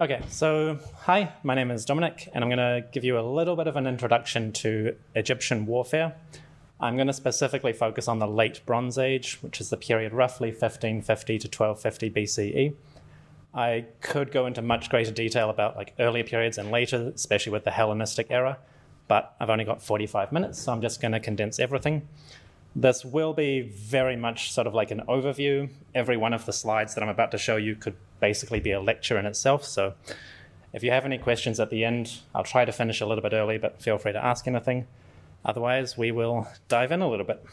Okay, so hi, my name is Dominic, and I'm going to give you a little bit of an introduction to Egyptian warfare. I'm going to specifically focus on the late Bronze Age, which is the period roughly 1550 to 1250 BCE. I could go into much greater detail about like earlier periods and later, especially with the Hellenistic era, but I've only got 45 minutes, so I'm just going to condense everything. This will be very much sort of like an overview. Every one of the slides that I'm about to show you could basically be a lecture in itself. So if you have any questions at the end, I'll try to finish a little bit early, but feel free to ask anything. Otherwise, we will dive in a little bit.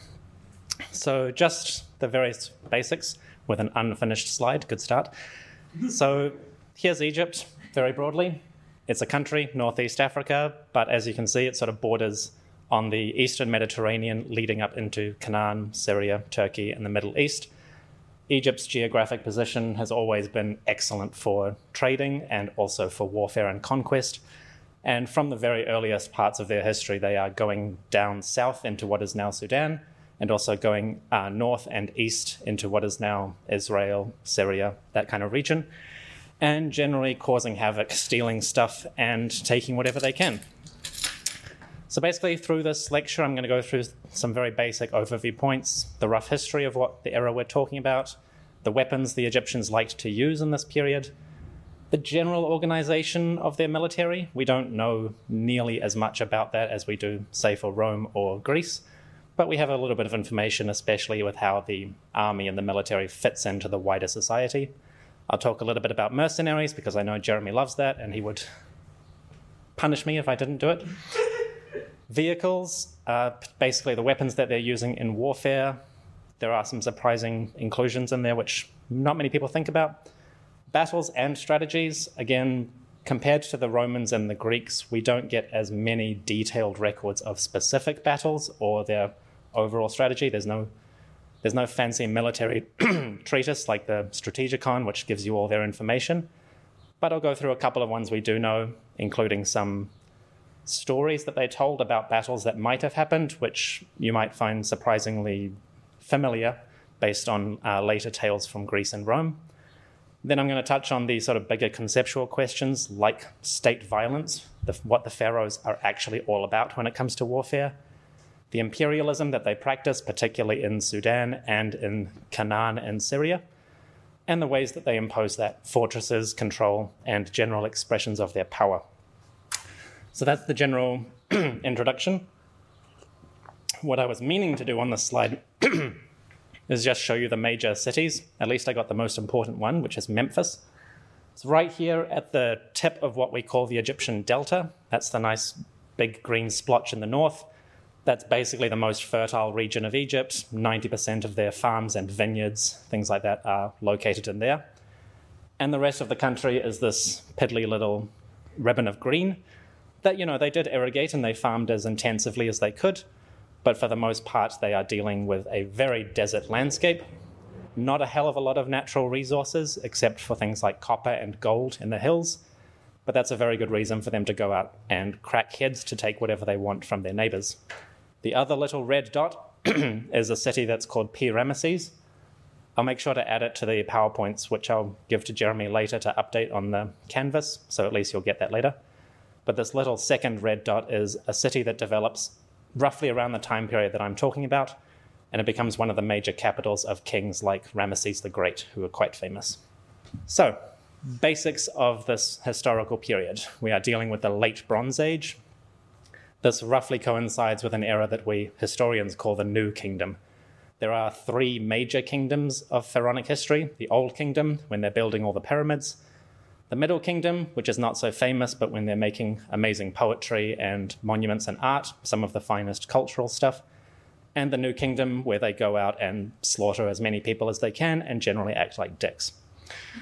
So, just the various basics with an unfinished slide. Good start. So, here's Egypt very broadly. It's a country, Northeast Africa, but as you can see, it sort of borders on the eastern Mediterranean leading up into Canaan, Syria, Turkey, and the Middle East. Egypt's geographic position has always been excellent for trading and also for warfare and conquest. And from the very earliest parts of their history, they are going down south into what is now Sudan and also going uh, north and east into what is now Israel, Syria, that kind of region, and generally causing havoc, stealing stuff, and taking whatever they can. So, basically, through this lecture, I'm going to go through some very basic overview points the rough history of what the era we're talking about, the weapons the Egyptians liked to use in this period, the general organization of their military. We don't know nearly as much about that as we do, say, for Rome or Greece, but we have a little bit of information, especially with how the army and the military fits into the wider society. I'll talk a little bit about mercenaries because I know Jeremy loves that and he would punish me if I didn't do it. Vehicles, uh, basically the weapons that they're using in warfare. There are some surprising inclusions in there, which not many people think about. Battles and strategies, again, compared to the Romans and the Greeks, we don't get as many detailed records of specific battles or their overall strategy. There's no there's no fancy military treatise like the Strategikon, which gives you all their information. But I'll go through a couple of ones we do know, including some stories that they told about battles that might have happened, which you might find surprisingly familiar based on uh, later tales from Greece and Rome. Then I'm going to touch on the sort of bigger conceptual questions like state violence, the, what the pharaohs are actually all about when it comes to warfare, the imperialism that they practice, particularly in Sudan and in Canaan and Syria, and the ways that they impose that fortresses, control, and general expressions of their power. So that's the general introduction. What I was meaning to do on this slide is just show you the major cities. At least I got the most important one, which is Memphis. It's right here at the tip of what we call the Egyptian Delta. That's the nice big green splotch in the north. That's basically the most fertile region of Egypt. 90% of their farms and vineyards, things like that, are located in there. And the rest of the country is this piddly little ribbon of green that you know they did irrigate and they farmed as intensively as they could, but for the most part they are dealing with a very desert landscape. Not a hell of a lot of natural resources except for things like copper and gold in the hills, but that's a very good reason for them to go out and crack heads to take whatever they want from their neighbors. The other little red dot is a city that's called Pi Ramesses. I'll make sure to add it to the PowerPoints, which I'll give to Jeremy later to update on the canvas, so at least you'll get that later. But this little second red dot is a city that develops roughly around the time period that I'm talking about, and it becomes one of the major capitals of kings like Ramesses the Great, who are quite famous. So, basics of this historical period. We are dealing with the late Bronze Age. This roughly coincides with an era that we historians call the New Kingdom. There are three major kingdoms of pharaonic history the Old Kingdom, when they're building all the pyramids, the Middle Kingdom, which is not so famous, but when they're making amazing poetry and monuments and art, some of the finest cultural stuff. And the New Kingdom, where they go out and slaughter as many people as they can and generally act like dicks.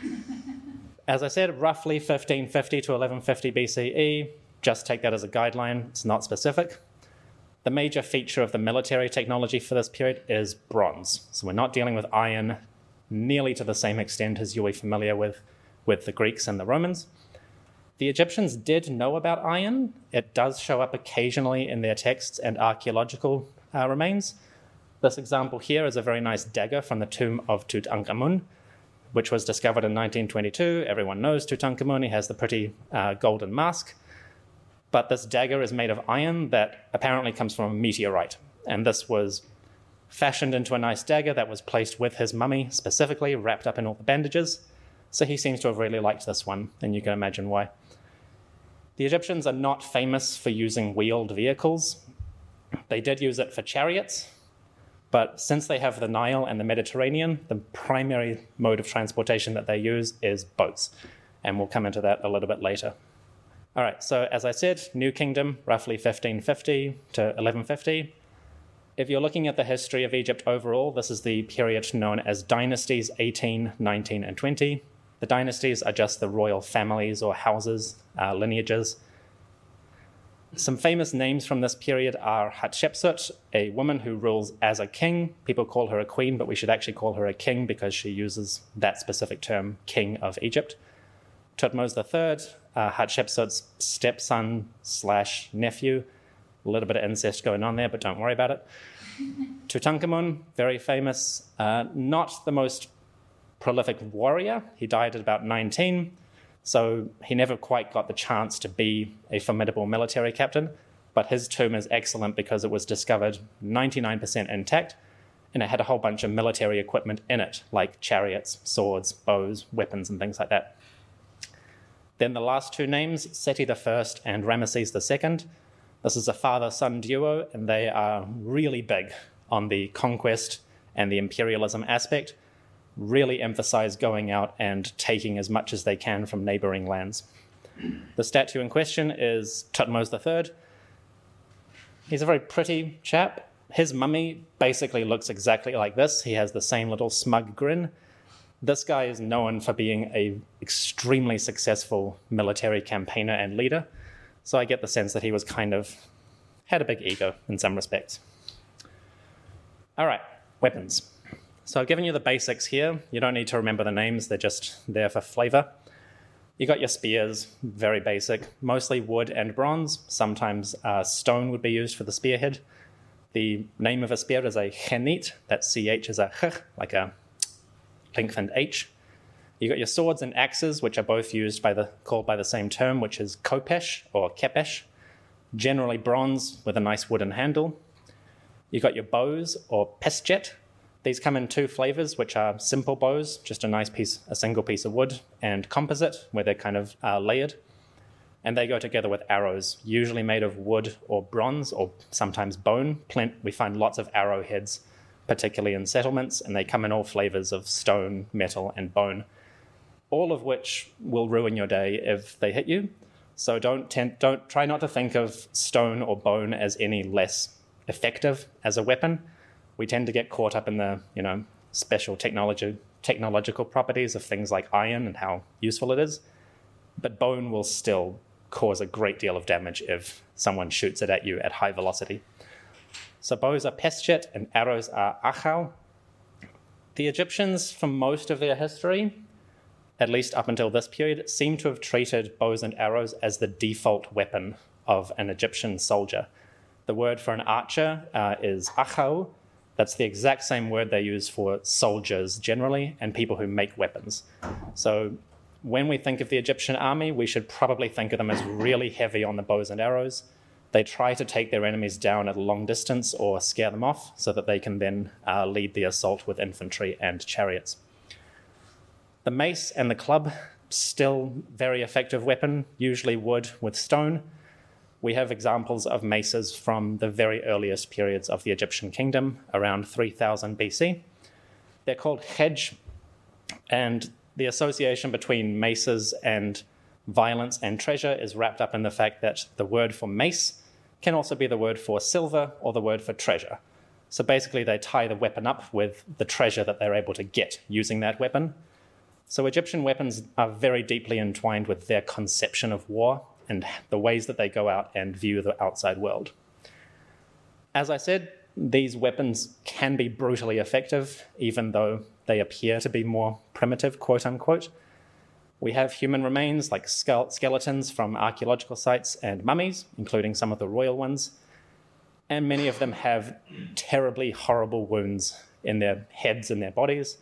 as I said, roughly 1550 to 1150 BCE. Just take that as a guideline, it's not specific. The major feature of the military technology for this period is bronze. So we're not dealing with iron nearly to the same extent as you'll be familiar with with the Greeks and the Romans. The Egyptians did know about iron. It does show up occasionally in their texts and archaeological uh, remains. This example here is a very nice dagger from the tomb of Tutankhamun, which was discovered in 1922. Everyone knows Tutankhamun. He has the pretty uh, golden mask. But this dagger is made of iron that apparently comes from a meteorite. And this was fashioned into a nice dagger that was placed with his mummy, specifically wrapped up in all the bandages. So he seems to have really liked this one, and you can imagine why. The Egyptians are not famous for using wheeled vehicles. They did use it for chariots, but since they have the Nile and the Mediterranean, the primary mode of transportation that they use is boats. And we'll come into that a little bit later. All right, so as I said, New Kingdom, roughly 1550 to 1150. If you're looking at the history of Egypt overall, this is the period known as dynasties 18, 19, and 20. The dynasties are just the royal families or houses, uh, lineages. Some famous names from this period are Hatshepsut, a woman who rules as a king. People call her a queen, but we should actually call her a king because she uses that specific term, king of Egypt. Thutmose III, uh, Hatshepsut's stepson slash nephew. A little bit of incest going on there, but don't worry about it. Tutankhamun, very famous, uh, not the most prolific warrior. He died at about 19, so he never quite got the chance to be a formidable military captain. But his tomb is excellent because it was discovered 99% intact and it had a whole bunch of military equipment in it, like chariots, swords, bows, weapons, and things like that. Then the last two names, Seti I and Ramesses II. This is a father son duo, and they are really big on the conquest and the imperialism aspect really emphasize going out and taking as much as they can from neighboring lands. The statue in question is Thutmose III. He's a very pretty chap. His mummy basically looks exactly like this. He has the same little smug grin. This guy is known for being a extremely successful military campaigner and leader. So I get the sense that he was kind of had a big ego in some respects. All right, weapons. So I've given you the basics here. You don't need to remember the names, they're just there for flavor. You got your spears, very basic, mostly wood and bronze. Sometimes uh, stone would be used for the spearhead. The name of a spear is a chenit, that ch is a ch, like a lengthened h. You got your swords and axes, which are both used by the called by the same term, which is kopesh or kepesh, generally bronze with a nice wooden handle. You got your bows or pesjet, these come in two flavors, which are simple bows, just a nice piece, a single piece of wood, and composite, where they're kind of uh, layered. And they go together with arrows, usually made of wood or bronze, or sometimes bone. We find lots of arrowheads, particularly in settlements, and they come in all flavors of stone, metal, and bone, all of which will ruin your day if they hit you. So don't don't try not to think of stone or bone as any less effective as a weapon we tend to get caught up in the you know special technology technological properties of things like iron and how useful it is. But bone will still cause a great deal of damage if someone shoots it at you at high velocity. So bows are pesjet and arrows are achal. The egyptians for most of their history at least up until this period seem to have treated bows and arrows as the default weapon of an egyptian soldier. The word for an archer uh, is achau that's the exact same word they use for soldiers generally and people who make weapons. So when we think of the Egyptian army, we should probably think of them as really heavy on the bows and arrows. They try to take their enemies down at a long distance or scare them off so that they can then uh, lead the assault with infantry and chariots. The mace and the club, still very effective weapon, usually wood with stone we have examples of maces from the very earliest periods of the Egyptian kingdom, around 3000 BC. They're called hedj, and the association between maces and violence and treasure is wrapped up in the fact that the word for mace can also be the word for silver or the word for treasure. So basically, they tie the weapon up with the treasure that they're able to get using that weapon. So Egyptian weapons are very deeply entwined with their conception of war and the ways that they go out and view the outside world. As I said, these weapons can be brutally effective, even though they appear to be more primitive, quote unquote. We have human remains like skeletons from archaeological sites and mummies, including some of the royal ones, and many of them have terribly horrible wounds in their heads and their bodies.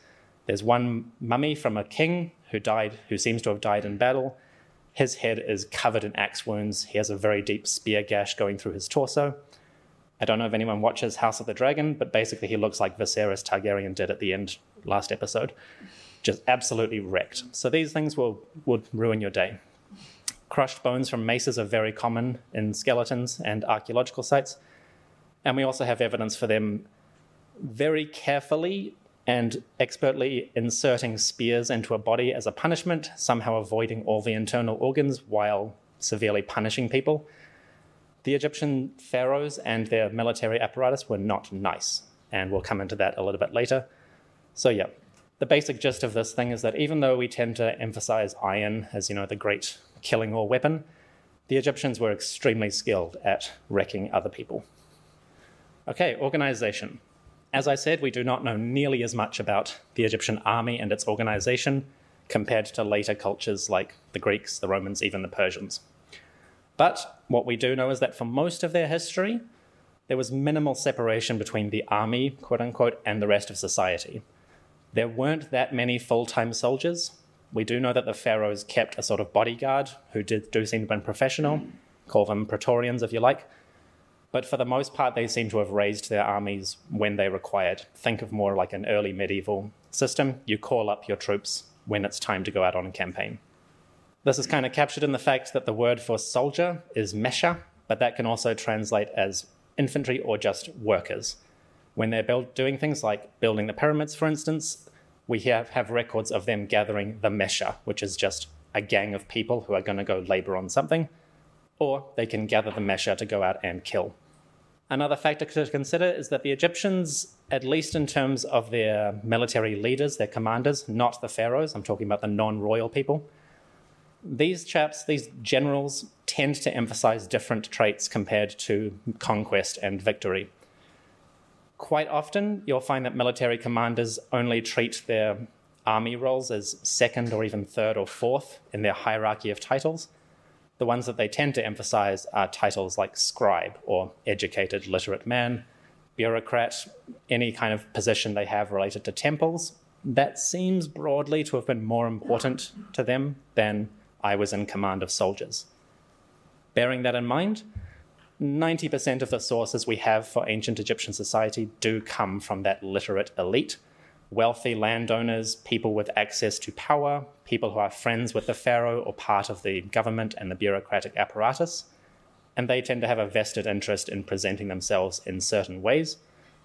There's one mummy from a king who died, who seems to have died in battle. His head is covered in axe wounds. He has a very deep spear gash going through his torso. I don't know if anyone watches House of the Dragon, but basically he looks like Viserys Targaryen did at the end last episode. Just absolutely wrecked. So these things will would ruin your day. Crushed bones from maces are very common in skeletons and archaeological sites. And we also have evidence for them very carefully and expertly inserting spears into a body as a punishment, somehow avoiding all the internal organs while severely punishing people. The Egyptian pharaohs and their military apparatus were not nice, and we'll come into that a little bit later. So, yeah, the basic gist of this thing is that even though we tend to emphasize iron as, you know, the great killing or weapon, the Egyptians were extremely skilled at wrecking other people. Okay, organization. As I said, we do not know nearly as much about the Egyptian army and its organization compared to later cultures like the Greeks, the Romans, even the Persians. But what we do know is that for most of their history, there was minimal separation between the army, quote unquote, and the rest of society. There weren't that many full time soldiers. We do know that the pharaohs kept a sort of bodyguard who did, do seem to be professional, call them praetorians if you like, but for the most part, they seem to have raised their armies when they required. Think of more like an early medieval system. You call up your troops when it's time to go out on a campaign. This is kind of captured in the fact that the word for soldier is mesha, but that can also translate as infantry or just workers. When they're build, doing things like building the pyramids, for instance, we have, have records of them gathering the mesha, which is just a gang of people who are going to go labor on something, or they can gather the mesha to go out and kill. Another factor to consider is that the Egyptians, at least in terms of their military leaders, their commanders, not the pharaohs, I'm talking about the non royal people, these chaps, these generals, tend to emphasize different traits compared to conquest and victory. Quite often, you'll find that military commanders only treat their army roles as second or even third or fourth in their hierarchy of titles the ones that they tend to emphasize are titles like scribe or educated literate man, bureaucrat, any kind of position they have related to temples. That seems broadly to have been more important to them than I was in command of soldiers. Bearing that in mind, 90% of the sources we have for ancient Egyptian society do come from that literate elite wealthy landowners, people with access to power, people who are friends with the pharaoh or part of the government and the bureaucratic apparatus. And they tend to have a vested interest in presenting themselves in certain ways.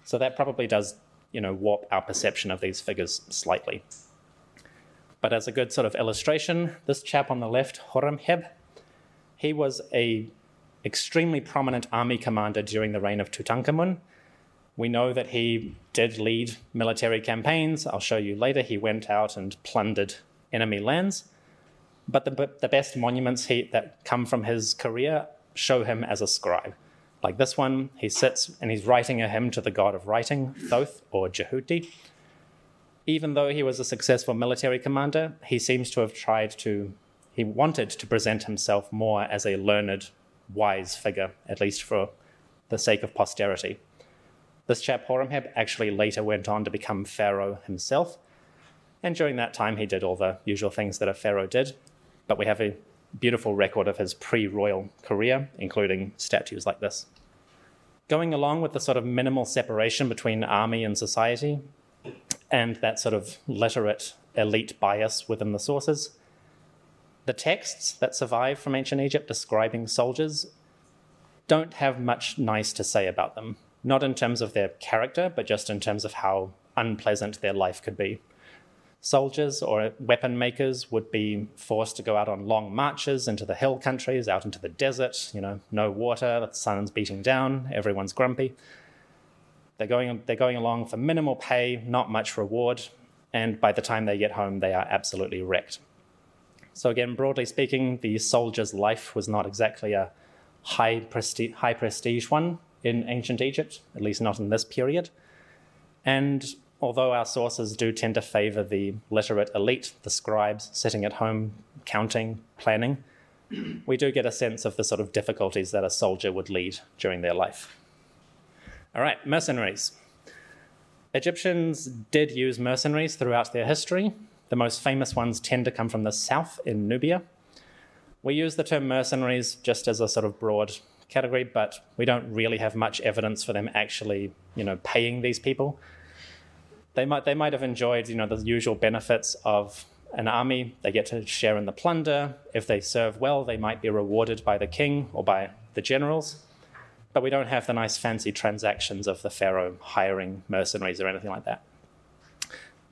So that probably does, you know, warp our perception of these figures slightly. But as a good sort of illustration, this chap on the left, Horemheb, he was a extremely prominent army commander during the reign of Tutankhamun we know that he did lead military campaigns. I'll show you later. He went out and plundered enemy lands. But the, the best monuments he, that come from his career show him as a scribe. Like this one, he sits and he's writing a hymn to the god of writing, Thoth or Jehuti. Even though he was a successful military commander, he seems to have tried to, he wanted to present himself more as a learned, wise figure, at least for the sake of posterity. This chap Horemheb actually later went on to become pharaoh himself, and during that time he did all the usual things that a pharaoh did. But we have a beautiful record of his pre royal career, including statues like this. Going along with the sort of minimal separation between army and society, and that sort of literate elite bias within the sources, the texts that survive from ancient Egypt describing soldiers don't have much nice to say about them not in terms of their character, but just in terms of how unpleasant their life could be. Soldiers or weapon makers would be forced to go out on long marches into the hill countries, out into the desert, you know, no water, the sun's beating down, everyone's grumpy. They're going, they're going along for minimal pay, not much reward, and by the time they get home, they are absolutely wrecked. So, again, broadly speaking, the soldier's life was not exactly a high prestige, high prestige one in ancient Egypt, at least not in this period. And although our sources do tend to favor the literate elite, the scribes sitting at home counting, planning, we do get a sense of the sort of difficulties that a soldier would lead during their life. All right, mercenaries. Egyptians did use mercenaries throughout their history. The most famous ones tend to come from the south in Nubia. We use the term mercenaries just as a sort of broad category, but we don't really have much evidence for them actually, you know, paying these people. They might they might have enjoyed, you know, the usual benefits of an army. They get to share in the plunder. If they serve well, they might be rewarded by the king or by the generals but we don't have the nice fancy transactions of the pharaoh hiring mercenaries or anything like that.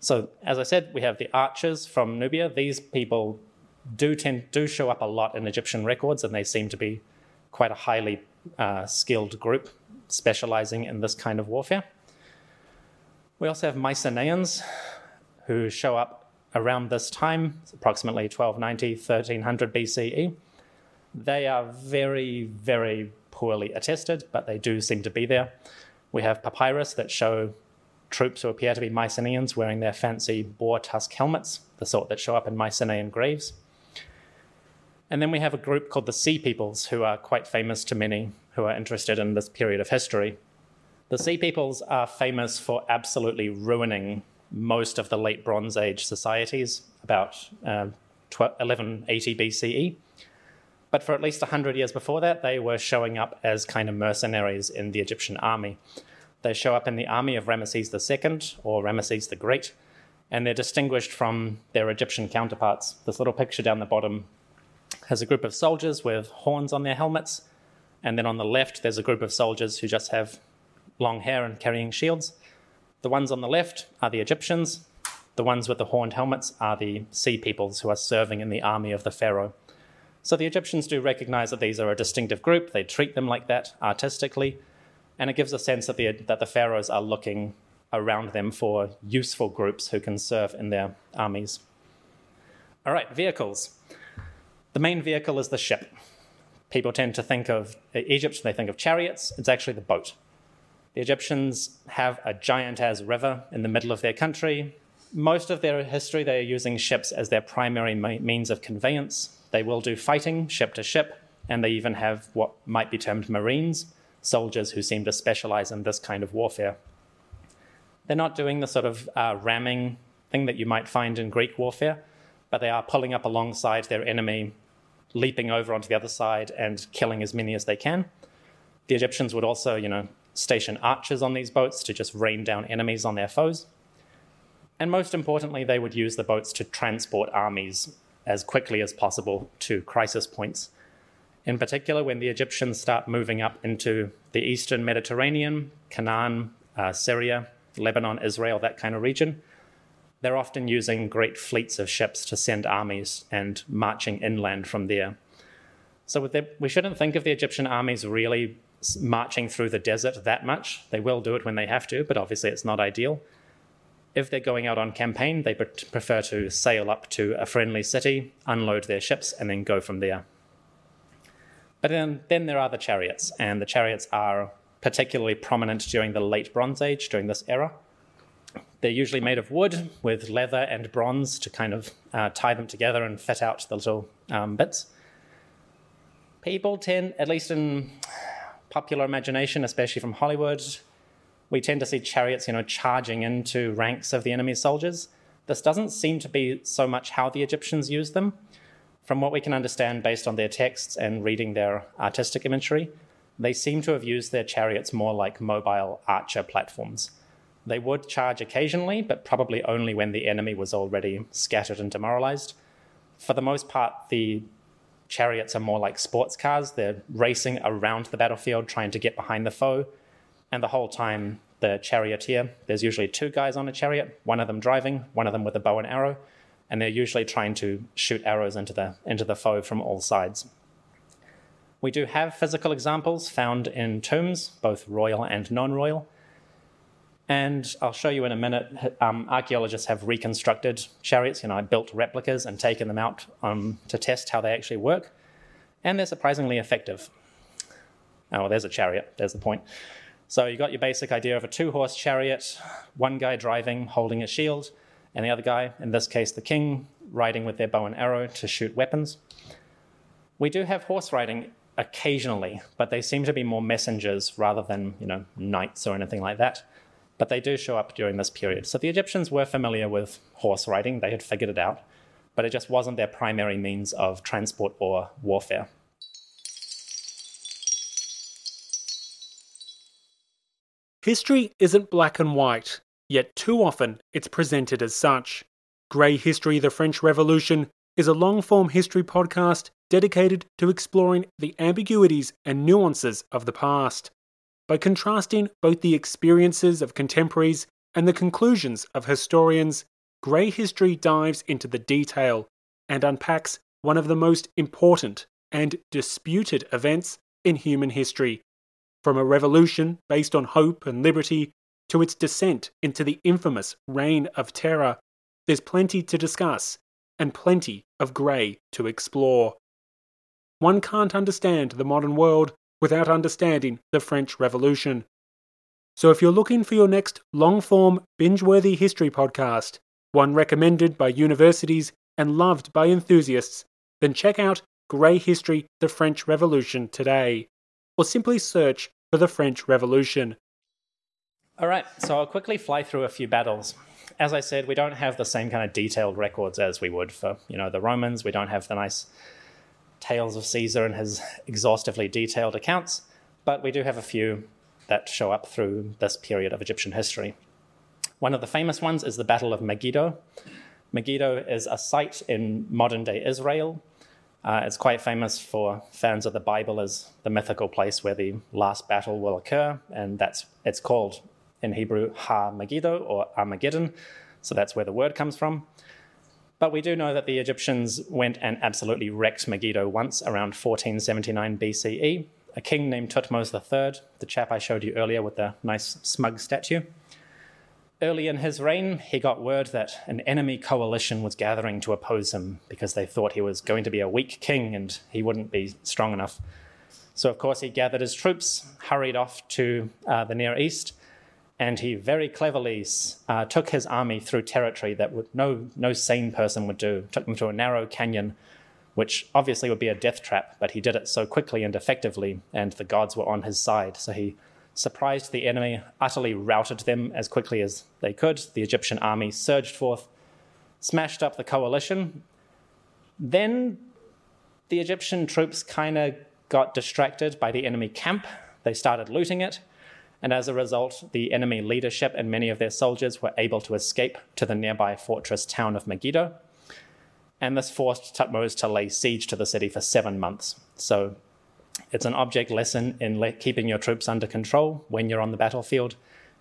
So, as I said, we have the archers from Nubia. These people do tend do show up a lot in Egyptian records, and they seem to be quite a highly uh, skilled group specializing in this kind of warfare. We also have Mycenaeans who show up around this time, approximately 1290, 1300 BCE. They are very, very poorly attested, but they do seem to be there. We have papyrus that show troops who appear to be Mycenaeans wearing their fancy boar tusk helmets, the sort that show up in Mycenaean graves. And then we have a group called the Sea Peoples, who are quite famous to many who are interested in this period of history. The Sea Peoples are famous for absolutely ruining most of the late Bronze Age societies about uh, 1180 BCE. But for at least 100 years before that, they were showing up as kind of mercenaries in the Egyptian army. They show up in the army of Ramesses II or Ramesses the Great, and they're distinguished from their Egyptian counterparts. This little picture down the bottom has a group of soldiers with horns on their helmets, and then on the left, there's a group of soldiers who just have long hair and carrying shields. The ones on the left are the Egyptians. The ones with the horned helmets are the sea peoples who are serving in the army of the pharaoh. So the Egyptians do recognize that these are a distinctive group. They treat them like that artistically. And it gives a sense that the, that the pharaohs are looking around them for useful groups who can serve in their armies. All right, vehicles. The main vehicle is the ship. People tend to think of Egypt, they think of chariots. It's actually the boat. The Egyptians have a giant as river in the middle of their country. Most of their history, they are using ships as their primary means of conveyance. They will do fighting ship to ship, and they even have what might be termed marines, soldiers who seem to specialize in this kind of warfare. They're not doing the sort of uh, ramming thing that you might find in Greek warfare, but they are pulling up alongside their enemy, leaping over onto the other side and killing as many as they can. The Egyptians would also, you know, station archers on these boats to just rain down enemies on their foes. And most importantly, they would use the boats to transport armies as quickly as possible to crisis points. In particular, when the Egyptians start moving up into the eastern Mediterranean, Canaan, uh, Syria, Lebanon, Israel, that kind of region, they're often using great fleets of ships to send armies and marching inland from there. So we shouldn't think of the Egyptian armies really marching through the desert that much. They will do it when they have to, but obviously it's not ideal. If they're going out on campaign, they prefer to sail up to a friendly city, unload their ships, and then go from there. But then, then there are the chariots, and the chariots are particularly prominent during the late Bronze Age, during this era. They're usually made of wood with leather and bronze to kind of uh, tie them together and fit out the little um, bits. People tend, at least in popular imagination, especially from Hollywood, we tend to see chariots, you know, charging into ranks of the enemy soldiers. This doesn't seem to be so much how the Egyptians used them. From what we can understand based on their texts and reading their artistic imagery, they seem to have used their chariots more like mobile archer platforms. They would charge occasionally, but probably only when the enemy was already scattered and demoralized. For the most part, the chariots are more like sports cars. They're racing around the battlefield, trying to get behind the foe, and the whole time, the charioteer, there's usually two guys on a chariot, one of them driving, one of them with a bow and arrow, and they're usually trying to shoot arrows into the, into the foe from all sides. We do have physical examples found in tombs, both royal and non royal. And I'll show you in a minute. Um, archaeologists have reconstructed chariots, you know, I built replicas and taken them out um, to test how they actually work. And they're surprisingly effective. Oh, there's a chariot. There's the point. So you got your basic idea of a two horse chariot, one guy driving, holding a shield, and the other guy, in this case the king, riding with their bow and arrow to shoot weapons. We do have horse riding occasionally, but they seem to be more messengers rather than, you know, knights or anything like that but they do show up during this period. So the Egyptians were familiar with horse riding, they had figured it out, but it just wasn't their primary means of transport or warfare. History isn't black and white, yet too often it's presented as such. Grey History The French Revolution is a long form history podcast dedicated to exploring the ambiguities and nuances of the past by contrasting both the experiences of contemporaries and the conclusions of historians, Grey History dives into the detail and unpacks one of the most important and disputed events in human history. From a revolution based on hope and liberty to its descent into the infamous Reign of Terror, there's plenty to discuss and plenty of grey to explore. One can't understand the modern world without understanding the French Revolution. So if you're looking for your next long form, binge worthy history podcast, one recommended by universities and loved by enthusiasts, then check out Grey History The French Revolution today, or simply search for the French Revolution. All right, so I'll quickly fly through a few battles. As I said, we don't have the same kind of detailed records as we would for, you know, the Romans. We don't have the nice tales of Caesar and his exhaustively detailed accounts, but we do have a few that show up through this period of Egyptian history. One of the famous ones is the Battle of Megiddo. Megiddo is a site in modern day Israel. Uh, it's quite famous for fans of the Bible as the mythical place where the last battle will occur, and that's it's called in Hebrew Har Megiddo or Armageddon, so that's where the word comes from. But we do know that the Egyptians went and absolutely wrecked Megiddo once around 1479 BCE. A king named Thutmose III, the chap I showed you earlier with the nice smug statue. Early in his reign, he got word that an enemy coalition was gathering to oppose him because they thought he was going to be a weak king and he wouldn't be strong enough. So, of course, he gathered his troops, hurried off to uh, the Near East, and he very cleverly uh, took his army through territory that would, no, no sane person would do. Took them to a narrow canyon, which obviously would be a death trap, but he did it so quickly and effectively, and the gods were on his side. So he surprised the enemy, utterly routed them as quickly as they could. The Egyptian army surged forth, smashed up the coalition. Then the Egyptian troops kind of got distracted by the enemy camp. They started looting it and as a result, the enemy leadership and many of their soldiers were able to escape to the nearby fortress town of Megiddo. And this forced Thutmose to lay siege to the city for seven months. So it's an object lesson in le- keeping your troops under control when you're on the battlefield.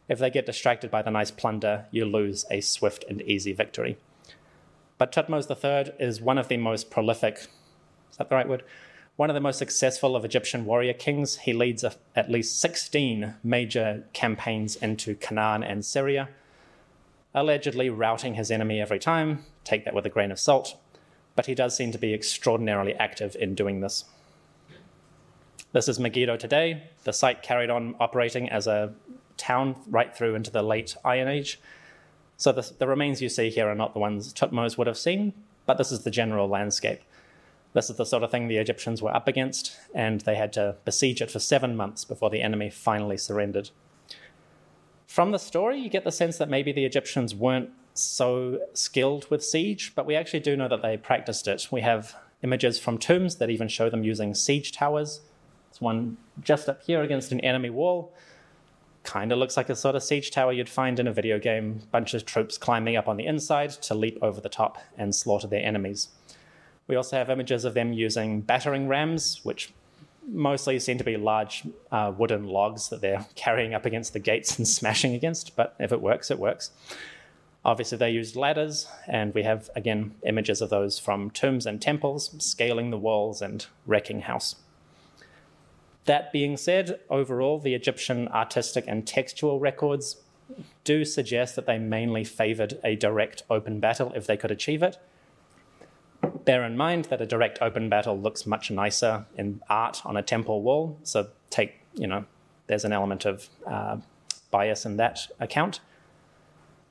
If they get distracted by the nice plunder, you lose a swift and easy victory. But Thutmose III is one of the most prolific, is that the right word? One of the most successful of Egyptian warrior kings. He leads a, at least 16 major campaigns into Canaan and Syria, allegedly routing his enemy every time. Take that with a grain of salt. But he does seem to be extraordinarily active in doing this. This is Megiddo today. The site carried on operating as a town right through into the late Iron Age. So the, the remains you see here are not the ones Thutmose would have seen, but this is the general landscape. This is the sort of thing the Egyptians were up against, and they had to besiege it for seven months before the enemy finally surrendered. From the story, you get the sense that maybe the Egyptians weren't so skilled with siege, but we actually do know that they practiced it. We have images from tombs that even show them using siege towers. There's one just up here against an enemy wall. Kind of looks like a sort of siege tower you'd find in a video game. Bunch of troops climbing up on the inside to leap over the top and slaughter their enemies. We also have images of them using battering rams, which mostly seem to be large uh, wooden logs that they're carrying up against the gates and smashing against, but if it works, it works. Obviously, they used ladders, and we have, again, images of those from tombs and temples, scaling the walls and wrecking house. That being said, overall, the Egyptian artistic and textual records do suggest that they mainly favored a direct open battle if they could achieve it. Bear in mind that a direct open battle looks much nicer in art on a temple wall, so take, you know, there's an element of uh, bias in that account.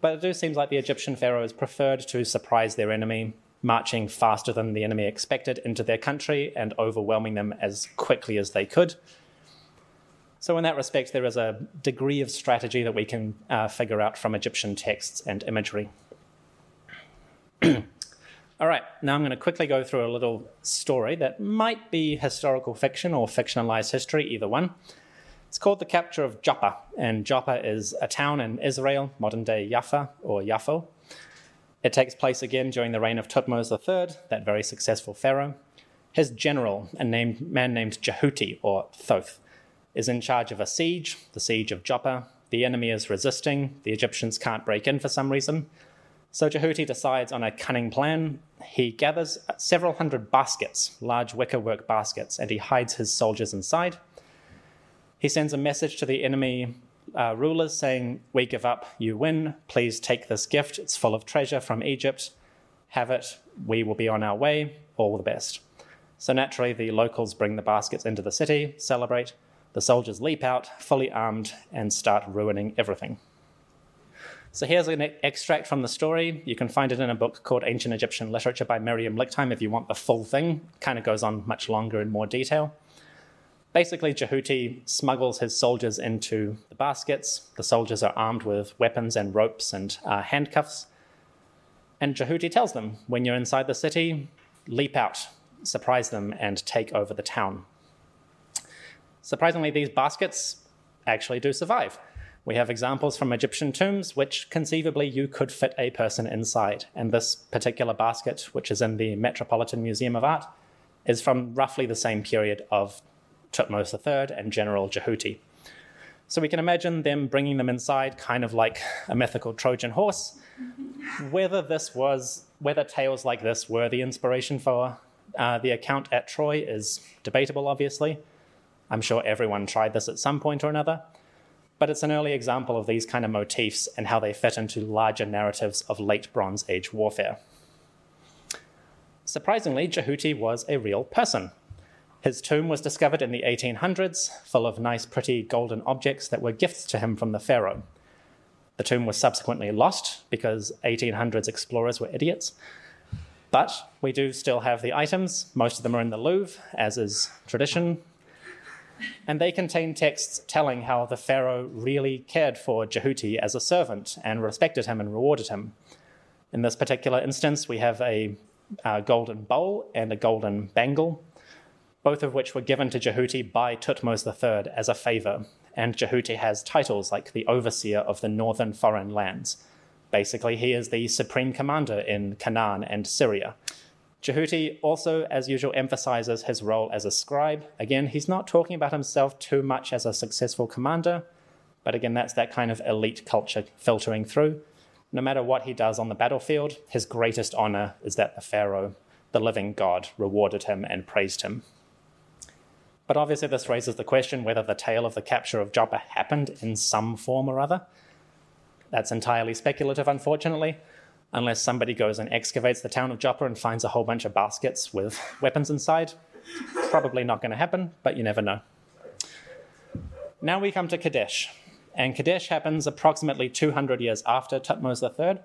But it do seems like the Egyptian pharaohs preferred to surprise their enemy, marching faster than the enemy expected into their country and overwhelming them as quickly as they could. So, in that respect, there is a degree of strategy that we can uh, figure out from Egyptian texts and imagery. All right, now I'm going to quickly go through a little story that might be historical fiction or fictionalized history, either one. It's called The Capture of Joppa, and Joppa is a town in Israel, modern day Jaffa or Yafo. It takes place again during the reign of Thutmose III, that very successful pharaoh. His general, a named, man named Jehuti or Thoth, is in charge of a siege, the siege of Joppa. The enemy is resisting, the Egyptians can't break in for some reason. So Jehuti decides on a cunning plan. He gathers several hundred baskets, large wickerwork baskets, and he hides his soldiers inside. He sends a message to the enemy uh, rulers saying, We give up, you win. Please take this gift. It's full of treasure from Egypt. Have it. We will be on our way. All the best. So naturally, the locals bring the baskets into the city, celebrate. The soldiers leap out, fully armed, and start ruining everything. So here's an extract from the story. You can find it in a book called Ancient Egyptian Literature by Miriam Lichtheim if you want the full thing. It kind of goes on much longer in more detail. Basically, Jehuti smuggles his soldiers into the baskets. The soldiers are armed with weapons and ropes and uh, handcuffs. And Jehuti tells them, when you're inside the city, leap out, surprise them, and take over the town. Surprisingly, these baskets actually do survive. We have examples from Egyptian tombs which conceivably you could fit a person inside. And this particular basket, which is in the Metropolitan Museum of Art, is from roughly the same period of Thutmose III and General Jehuti. So we can imagine them bringing them inside, kind of like a mythical Trojan horse. Whether this was, whether tales like this were the inspiration for uh, the account at Troy is debatable, obviously. I'm sure everyone tried this at some point or another, but it's an early example of these kind of motifs and how they fit into larger narratives of late Bronze Age warfare. Surprisingly, Jehuti was a real person. His tomb was discovered in the 1800s, full of nice, pretty golden objects that were gifts to him from the pharaoh. The tomb was subsequently lost because 1800s explorers were idiots. But we do still have the items. Most of them are in the Louvre, as is tradition. And they contain texts telling how the pharaoh really cared for Jehuti as a servant and respected him and rewarded him. In this particular instance, we have a, a golden bowl and a golden bangle both of which were given to Jehuti by Thutmose III as a favor. And Jehuti has titles like the overseer of the northern foreign lands. Basically, he is the supreme commander in Canaan and Syria. Jehuti also, as usual, emphasizes his role as a scribe. Again, he's not talking about himself too much as a successful commander, but again, that's that kind of elite culture filtering through. No matter what he does on the battlefield, his greatest honor is that the Pharaoh, the living God, rewarded him and praised him. But obviously, this raises the question whether the tale of the capture of Joppa happened in some form or other. That's entirely speculative, unfortunately, unless somebody goes and excavates the town of Joppa and finds a whole bunch of baskets with weapons inside. Probably not going to happen, but you never know. Now we come to Kadesh, and Kadesh happens approximately 200 years after Thutmose III,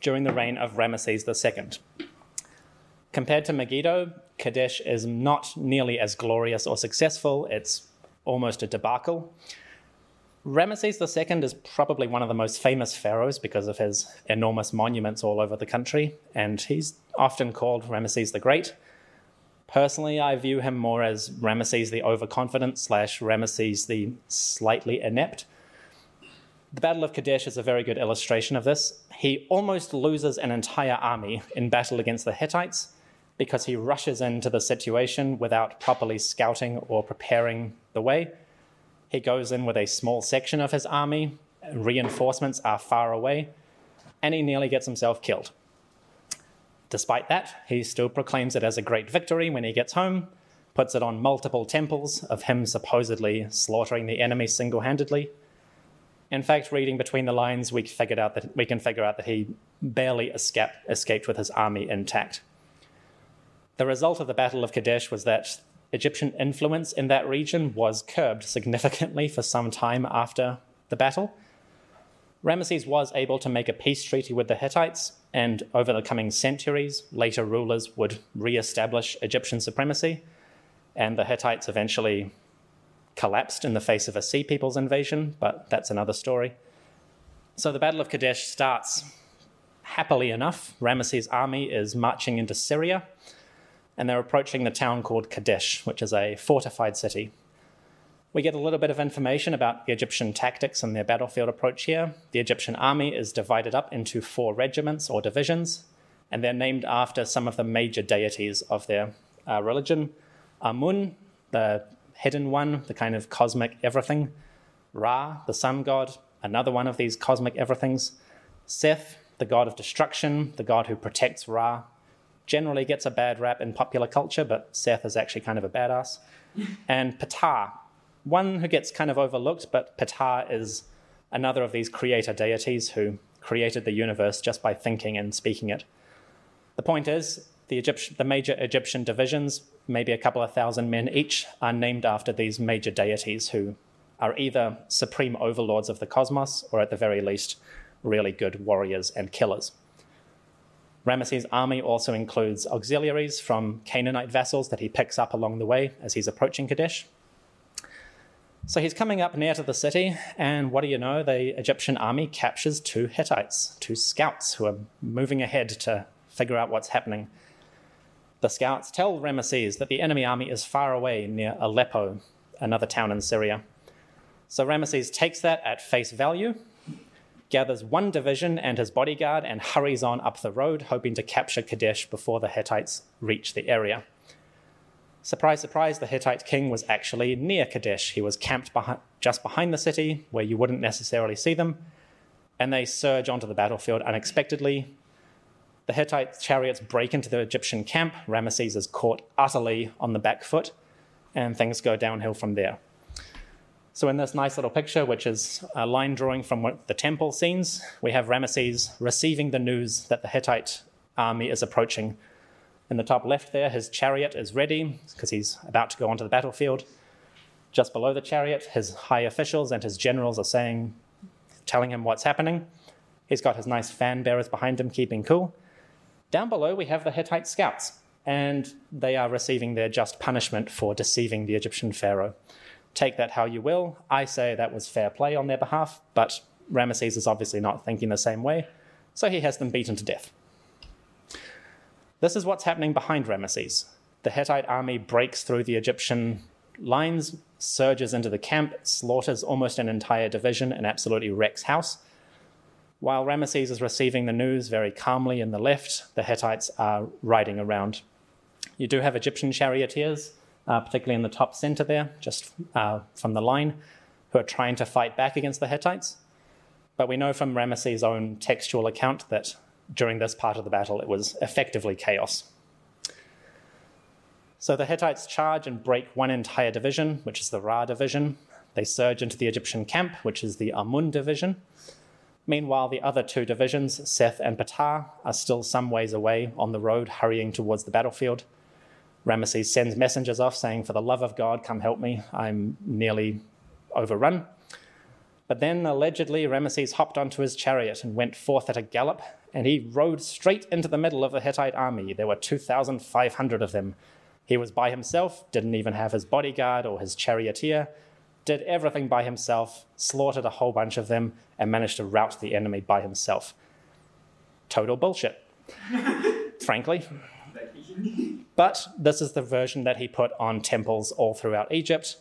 during the reign of Ramesses II. Compared to Megiddo, Kadesh is not nearly as glorious or successful. It's almost a debacle. Ramesses II is probably one of the most famous pharaohs because of his enormous monuments all over the country, and he's often called Ramesses the Great. Personally, I view him more as Ramesses the overconfident slash Ramesses the slightly inept. The Battle of Kadesh is a very good illustration of this. He almost loses an entire army in battle against the Hittites, because he rushes into the situation without properly scouting or preparing the way. He goes in with a small section of his army, reinforcements are far away, and he nearly gets himself killed. Despite that, he still proclaims it as a great victory when he gets home, puts it on multiple temples of him supposedly slaughtering the enemy single handedly. In fact, reading between the lines, we figured out that we can figure out that he barely escaped, escaped with his army intact. The result of the Battle of Kadesh was that Egyptian influence in that region was curbed significantly for some time after the battle. Ramesses was able to make a peace treaty with the Hittites, and over the coming centuries, later rulers would re establish Egyptian supremacy, and the Hittites eventually collapsed in the face of a Sea People's invasion, but that's another story. So the Battle of Kadesh starts happily enough. Ramesses' army is marching into Syria, and they're approaching the town called Kadesh, which is a fortified city. We get a little bit of information about the Egyptian tactics and their battlefield approach here. The Egyptian army is divided up into four regiments or divisions, and they're named after some of the major deities of their uh, religion. Amun, the hidden one, the kind of cosmic everything. Ra, the sun god, another one of these cosmic everythings. Seth, the god of destruction, the god who protects Ra. Generally gets a bad rap in popular culture, but Seth is actually kind of a badass. and Ptah, one who gets kind of overlooked, but Ptah is another of these creator deities who created the universe just by thinking and speaking it. The point is, the, Egyptian, the major Egyptian divisions, maybe a couple of thousand men each, are named after these major deities who are either supreme overlords of the cosmos or, at the very least, really good warriors and killers. Ramesses' army also includes auxiliaries from Canaanite vassals that he picks up along the way as he's approaching Kadesh. So he's coming up near to the city, and what do you know? The Egyptian army captures two Hittites, two scouts who are moving ahead to figure out what's happening. The scouts tell Ramesses that the enemy army is far away near Aleppo, another town in Syria. So Ramesses takes that at face value, gathers one division and his bodyguard, and hurries on up the road, hoping to capture Kadesh before the Hittites reach the area. Surprise, surprise, the Hittite king was actually near Kadesh. He was camped behind, just behind the city, where you wouldn't necessarily see them, and they surge onto the battlefield unexpectedly. The Hittite chariots break into the Egyptian camp. Ramesses is caught utterly on the back foot, and things go downhill from there. So, in this nice little picture, which is a line drawing from the temple scenes, we have Ramesses receiving the news that the Hittite army is approaching in the top left there, his chariot is ready because he's about to go onto the battlefield. Just below the chariot, his high officials and his generals are saying, telling him what's happening. He's got his nice fan bearers behind him, keeping cool. Down below, we have the Hittite scouts, and they are receiving their just punishment for deceiving the Egyptian pharaoh. Take that how you will. I say that was fair play on their behalf, but Ramesses is obviously not thinking the same way, so he has them beaten to death. This is what's happening behind Ramesses. The Hittite army breaks through the Egyptian lines, surges into the camp, slaughters almost an entire division, and absolutely wrecks house. While Ramesses is receiving the news very calmly in the left, the Hittites are riding around. You do have Egyptian charioteers, uh, particularly in the top center there, just uh, from the line, who are trying to fight back against the Hittites. But we know from Ramesses' own textual account that during this part of the battle, it was effectively chaos. So the Hittites charge and break one entire division, which is the Ra division. They surge into the Egyptian camp, which is the Amun division. Meanwhile, the other two divisions, Seth and Ptah, are still some ways away on the road, hurrying towards the battlefield. Ramesses sends messengers off saying, For the love of God, come help me. I'm nearly overrun. But then, allegedly, Ramesses hopped onto his chariot and went forth at a gallop and he rode straight into the middle of the Hittite army. There were 2,500 of them. He was by himself, didn't even have his bodyguard or his charioteer, did everything by himself, slaughtered a whole bunch of them, and managed to rout the enemy by himself. Total bullshit, frankly. But this is the version that he put on temples all throughout Egypt.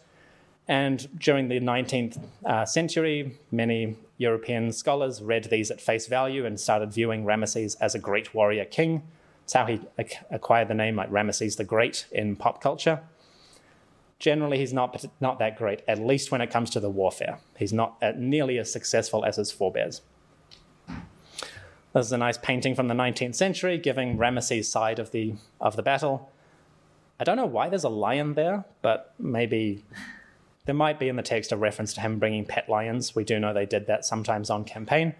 And during the 19th uh, century, many European scholars read these at face value and started viewing Ramesses as a great warrior king. It's how he acquired the name like Ramesses the Great in pop culture. Generally, he's not, not that great, at least when it comes to the warfare. He's not uh, nearly as successful as his forebears. This is a nice painting from the 19th century giving Ramesses' side of the, of the battle. I don't know why there's a lion there, but maybe There might be in the text a reference to him bringing pet lions. We do know they did that sometimes on campaign.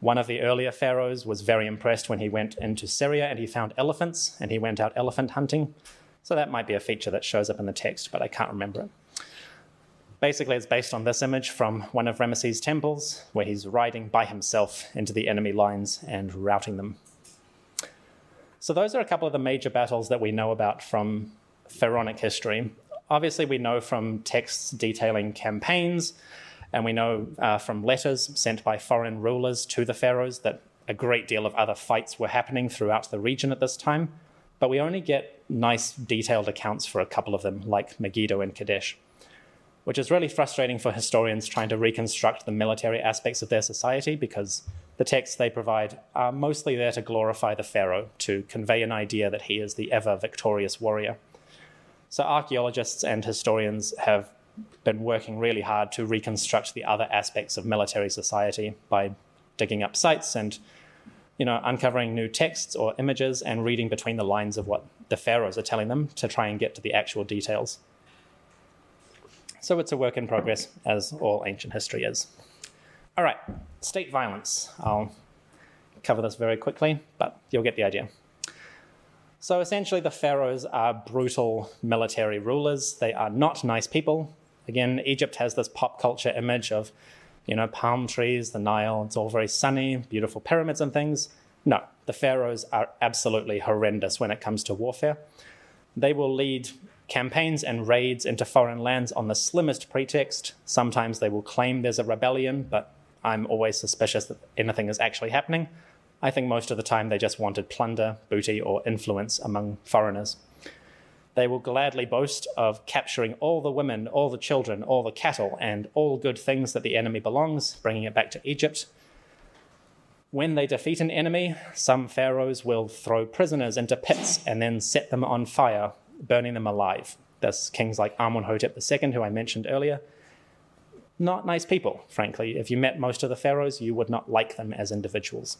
One of the earlier pharaohs was very impressed when he went into Syria and he found elephants and he went out elephant hunting. So that might be a feature that shows up in the text, but I can't remember it. Basically, it's based on this image from one of Ramesses' temples, where he's riding by himself into the enemy lines and routing them. So, those are a couple of the major battles that we know about from pharaonic history. Obviously, we know from texts detailing campaigns, and we know uh, from letters sent by foreign rulers to the pharaohs that a great deal of other fights were happening throughout the region at this time. But we only get nice, detailed accounts for a couple of them, like Megiddo and Kadesh which is really frustrating for historians trying to reconstruct the military aspects of their society because the texts they provide are mostly there to glorify the pharaoh, to convey an idea that he is the ever victorious warrior. So, archaeologists and historians have been working really hard to reconstruct the other aspects of military society by digging up sites and you know uncovering new texts or images and reading between the lines of what the pharaohs are telling them to try and get to the actual details so it's a work in progress, as all ancient history is. All right, state violence. I'll cover this very quickly, but you'll get the idea. So essentially, the pharaohs are brutal military rulers. They are not nice people. Again, Egypt has this pop culture image of, you know, palm trees, the Nile, it's all very sunny, beautiful pyramids and things. No, the pharaohs are absolutely horrendous when it comes to warfare. They will lead campaigns and raids into foreign lands on the slimmest pretext. Sometimes they will claim there's a rebellion, but I'm always suspicious that anything is actually happening. I think most of the time they just wanted plunder, booty, or influence among foreigners. They will gladly boast of capturing all the women, all the children, all the cattle, and all good things that the enemy belongs, bringing it back to Egypt. When they defeat an enemy, some pharaohs will throw prisoners into pits and then set them on fire burning them alive. There's kings like Amenhotep II, who I mentioned earlier. Not nice people, frankly. If you met most of the pharaohs, you would not like them as individuals.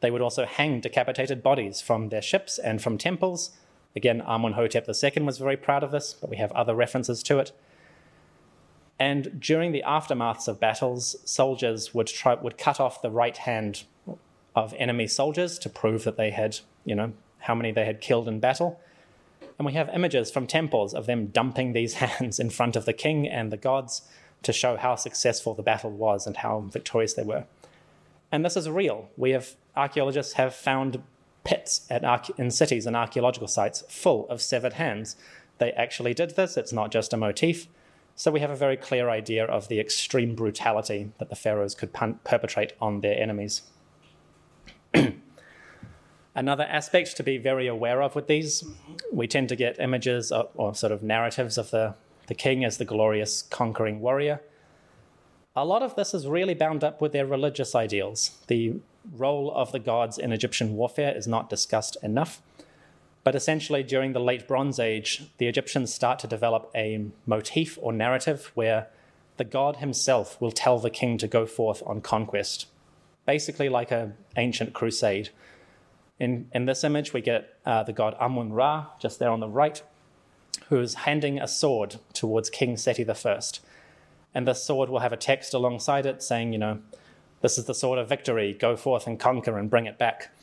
They would also hang decapitated bodies from their ships and from temples. Again, Amenhotep II was very proud of this, but we have other references to it. And during the aftermaths of battles, soldiers would try, would cut off the right hand of enemy soldiers to prove that they had, you know, how many they had killed in battle. And we have images from temples of them dumping these hands in front of the king and the gods to show how successful the battle was and how victorious they were. And this is real. We have archaeologists have found pits in cities and archaeological sites full of severed hands. They actually did this. It's not just a motif. So we have a very clear idea of the extreme brutality that the pharaohs could perpetrate on their enemies. Another aspect to be very aware of with these, we tend to get images of, or sort of narratives of the, the king as the glorious conquering warrior. A lot of this is really bound up with their religious ideals. The role of the gods in Egyptian warfare is not discussed enough. But essentially, during the late Bronze Age, the Egyptians start to develop a motif or narrative where the god himself will tell the king to go forth on conquest, basically like an ancient crusade. In, in this image, we get uh, the god Amun Ra, just there on the right, who is handing a sword towards King Seti I. And this sword will have a text alongside it saying, you know, this is the sword of victory, go forth and conquer and bring it back.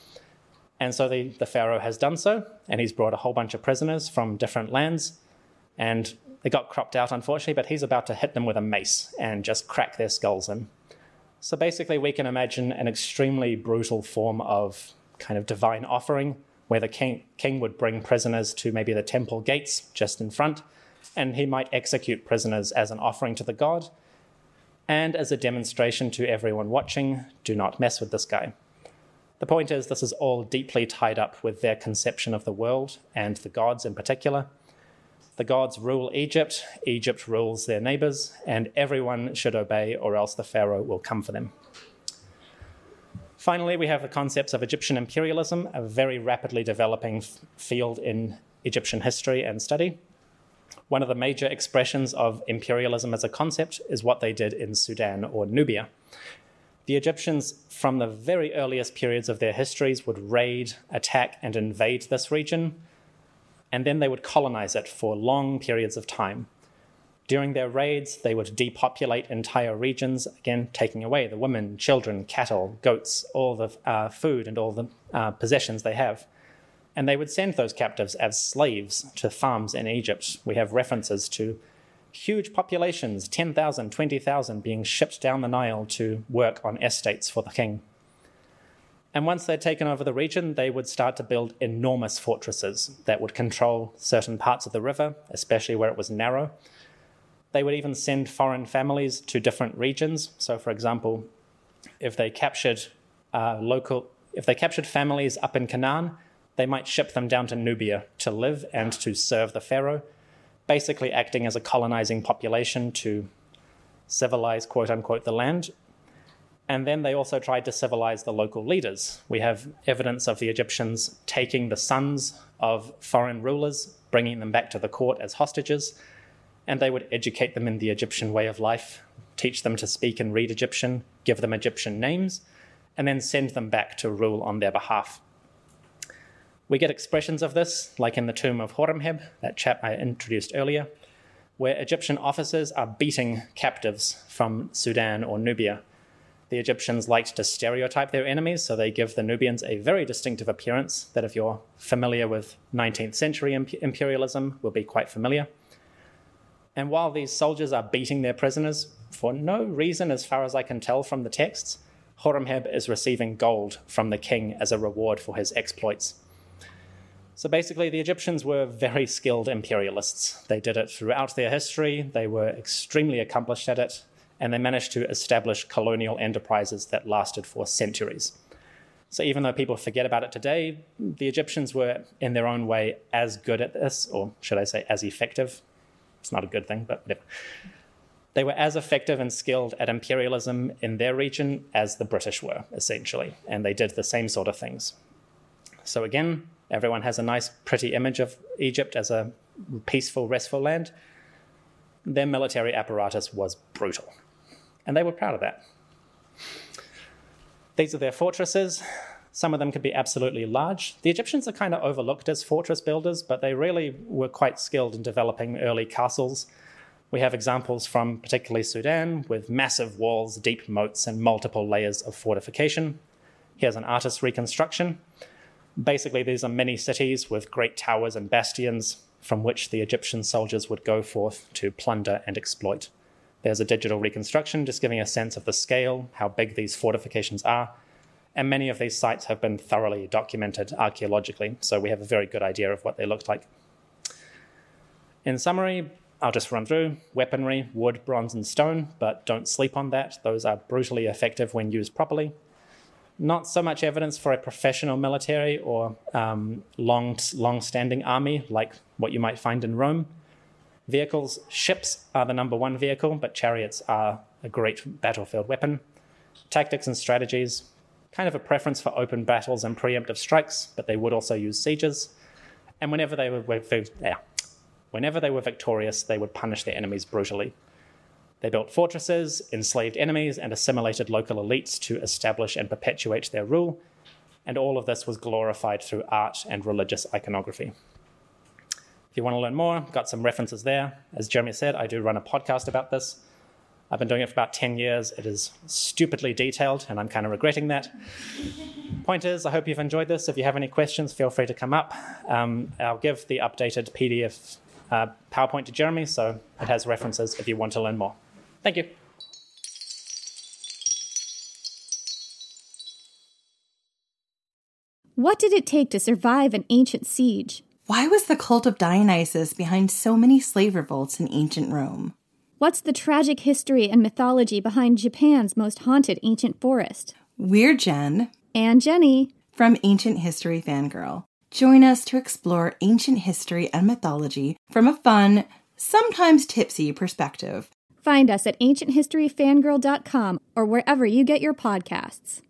And so the, the Pharaoh has done so, and he's brought a whole bunch of prisoners from different lands. And they got cropped out, unfortunately, but he's about to hit them with a mace and just crack their skulls in. So basically, we can imagine an extremely brutal form of kind of divine offering where the king, king would bring prisoners to maybe the temple gates just in front, and he might execute prisoners as an offering to the god and as a demonstration to everyone watching do not mess with this guy. The point is, this is all deeply tied up with their conception of the world and the gods in particular. The gods rule Egypt, Egypt rules their neighbors, and everyone should obey, or else the Pharaoh will come for them. Finally, we have the concepts of Egyptian imperialism, a very rapidly developing f- field in Egyptian history and study. One of the major expressions of imperialism as a concept is what they did in Sudan or Nubia. The Egyptians, from the very earliest periods of their histories, would raid, attack, and invade this region, and then they would colonize it for long periods of time. During their raids, they would depopulate entire regions, again, taking away the women, children, cattle, goats, all the uh, food and all the uh, possessions they have. And they would send those captives as slaves to farms in Egypt. We have references to huge populations 10,000, 20,000 being shipped down the Nile to work on estates for the king. And once they'd taken over the region, they would start to build enormous fortresses that would control certain parts of the river, especially where it was narrow they would even send foreign families to different regions. So, for example, if they captured uh, local, if they captured families up in Canaan, they might ship them down to Nubia to live and to serve the pharaoh, basically acting as a colonizing population to civilize, quote unquote, the land. And then they also tried to civilize the local leaders. We have evidence of the Egyptians taking the sons of foreign rulers, bringing them back to the court as hostages, and they would educate them in the Egyptian way of life, teach them to speak and read Egyptian, give them Egyptian names, and then send them back to rule on their behalf. We get expressions of this, like in the tomb of Horemheb, that chap I introduced earlier, where Egyptian officers are beating captives from Sudan or Nubia. The Egyptians liked to stereotype their enemies, so they give the Nubians a very distinctive appearance that, if you're familiar with 19th century imperialism, will be quite familiar. And while these soldiers are beating their prisoners, for no reason as far as I can tell from the texts, Horemheb is receiving gold from the king as a reward for his exploits. So basically, the Egyptians were very skilled imperialists. They did it throughout their history, they were extremely accomplished at it, and they managed to establish colonial enterprises that lasted for centuries. So even though people forget about it today, the Egyptians were, in their own way, as good at this, or should I say, as effective it's not a good thing, but whatever. They were as effective and skilled at imperialism in their region as the British were, essentially, and they did the same sort of things. So, again, everyone has a nice, pretty image of Egypt as a peaceful, restful land. Their military apparatus was brutal, and they were proud of that. These are their fortresses. Some of them could be absolutely large. The Egyptians are kind of overlooked as fortress builders, but they really were quite skilled in developing early castles. We have examples from particularly Sudan with massive walls, deep moats, and multiple layers of fortification. Here's an artist's reconstruction. Basically, these are many cities with great towers and bastions from which the Egyptian soldiers would go forth to plunder and exploit. There's a digital reconstruction just giving a sense of the scale, how big these fortifications are, and many of these sites have been thoroughly documented archaeologically, so we have a very good idea of what they looked like. In summary, I'll just run through weaponry, wood, bronze, and stone, but don't sleep on that. Those are brutally effective when used properly. Not so much evidence for a professional military or um, long, long-standing army like what you might find in Rome. Vehicles, ships are the number one vehicle, but chariots are a great battlefield weapon. Tactics and strategies, kind of a preference for open battles and preemptive strikes, but they would also use sieges. And whenever they were, whenever they were victorious, they would punish their enemies brutally. They built fortresses, enslaved enemies, and assimilated local elites to establish and perpetuate their rule. And all of this was glorified through art and religious iconography. If you want to learn more, got some references there. As Jeremy said, I do run a podcast about this. I've been doing it for about 10 years. It is stupidly detailed, and I'm kind of regretting that. Point is, I hope you've enjoyed this. If you have any questions, feel free to come up. Um, I'll give the updated PDF uh, PowerPoint to Jeremy, so it has references if you want to learn more. Thank you. What did it take to survive an ancient siege? Why was the cult of Dionysus behind so many slave revolts in ancient Rome? What's the tragic history and mythology behind Japan's most haunted ancient forest? We're Jen. And Jenny. From Ancient History Fangirl. Join us to explore ancient history and mythology from a fun, sometimes tipsy perspective. Find us at ancienthistoryfangirl.com or wherever you get your podcasts.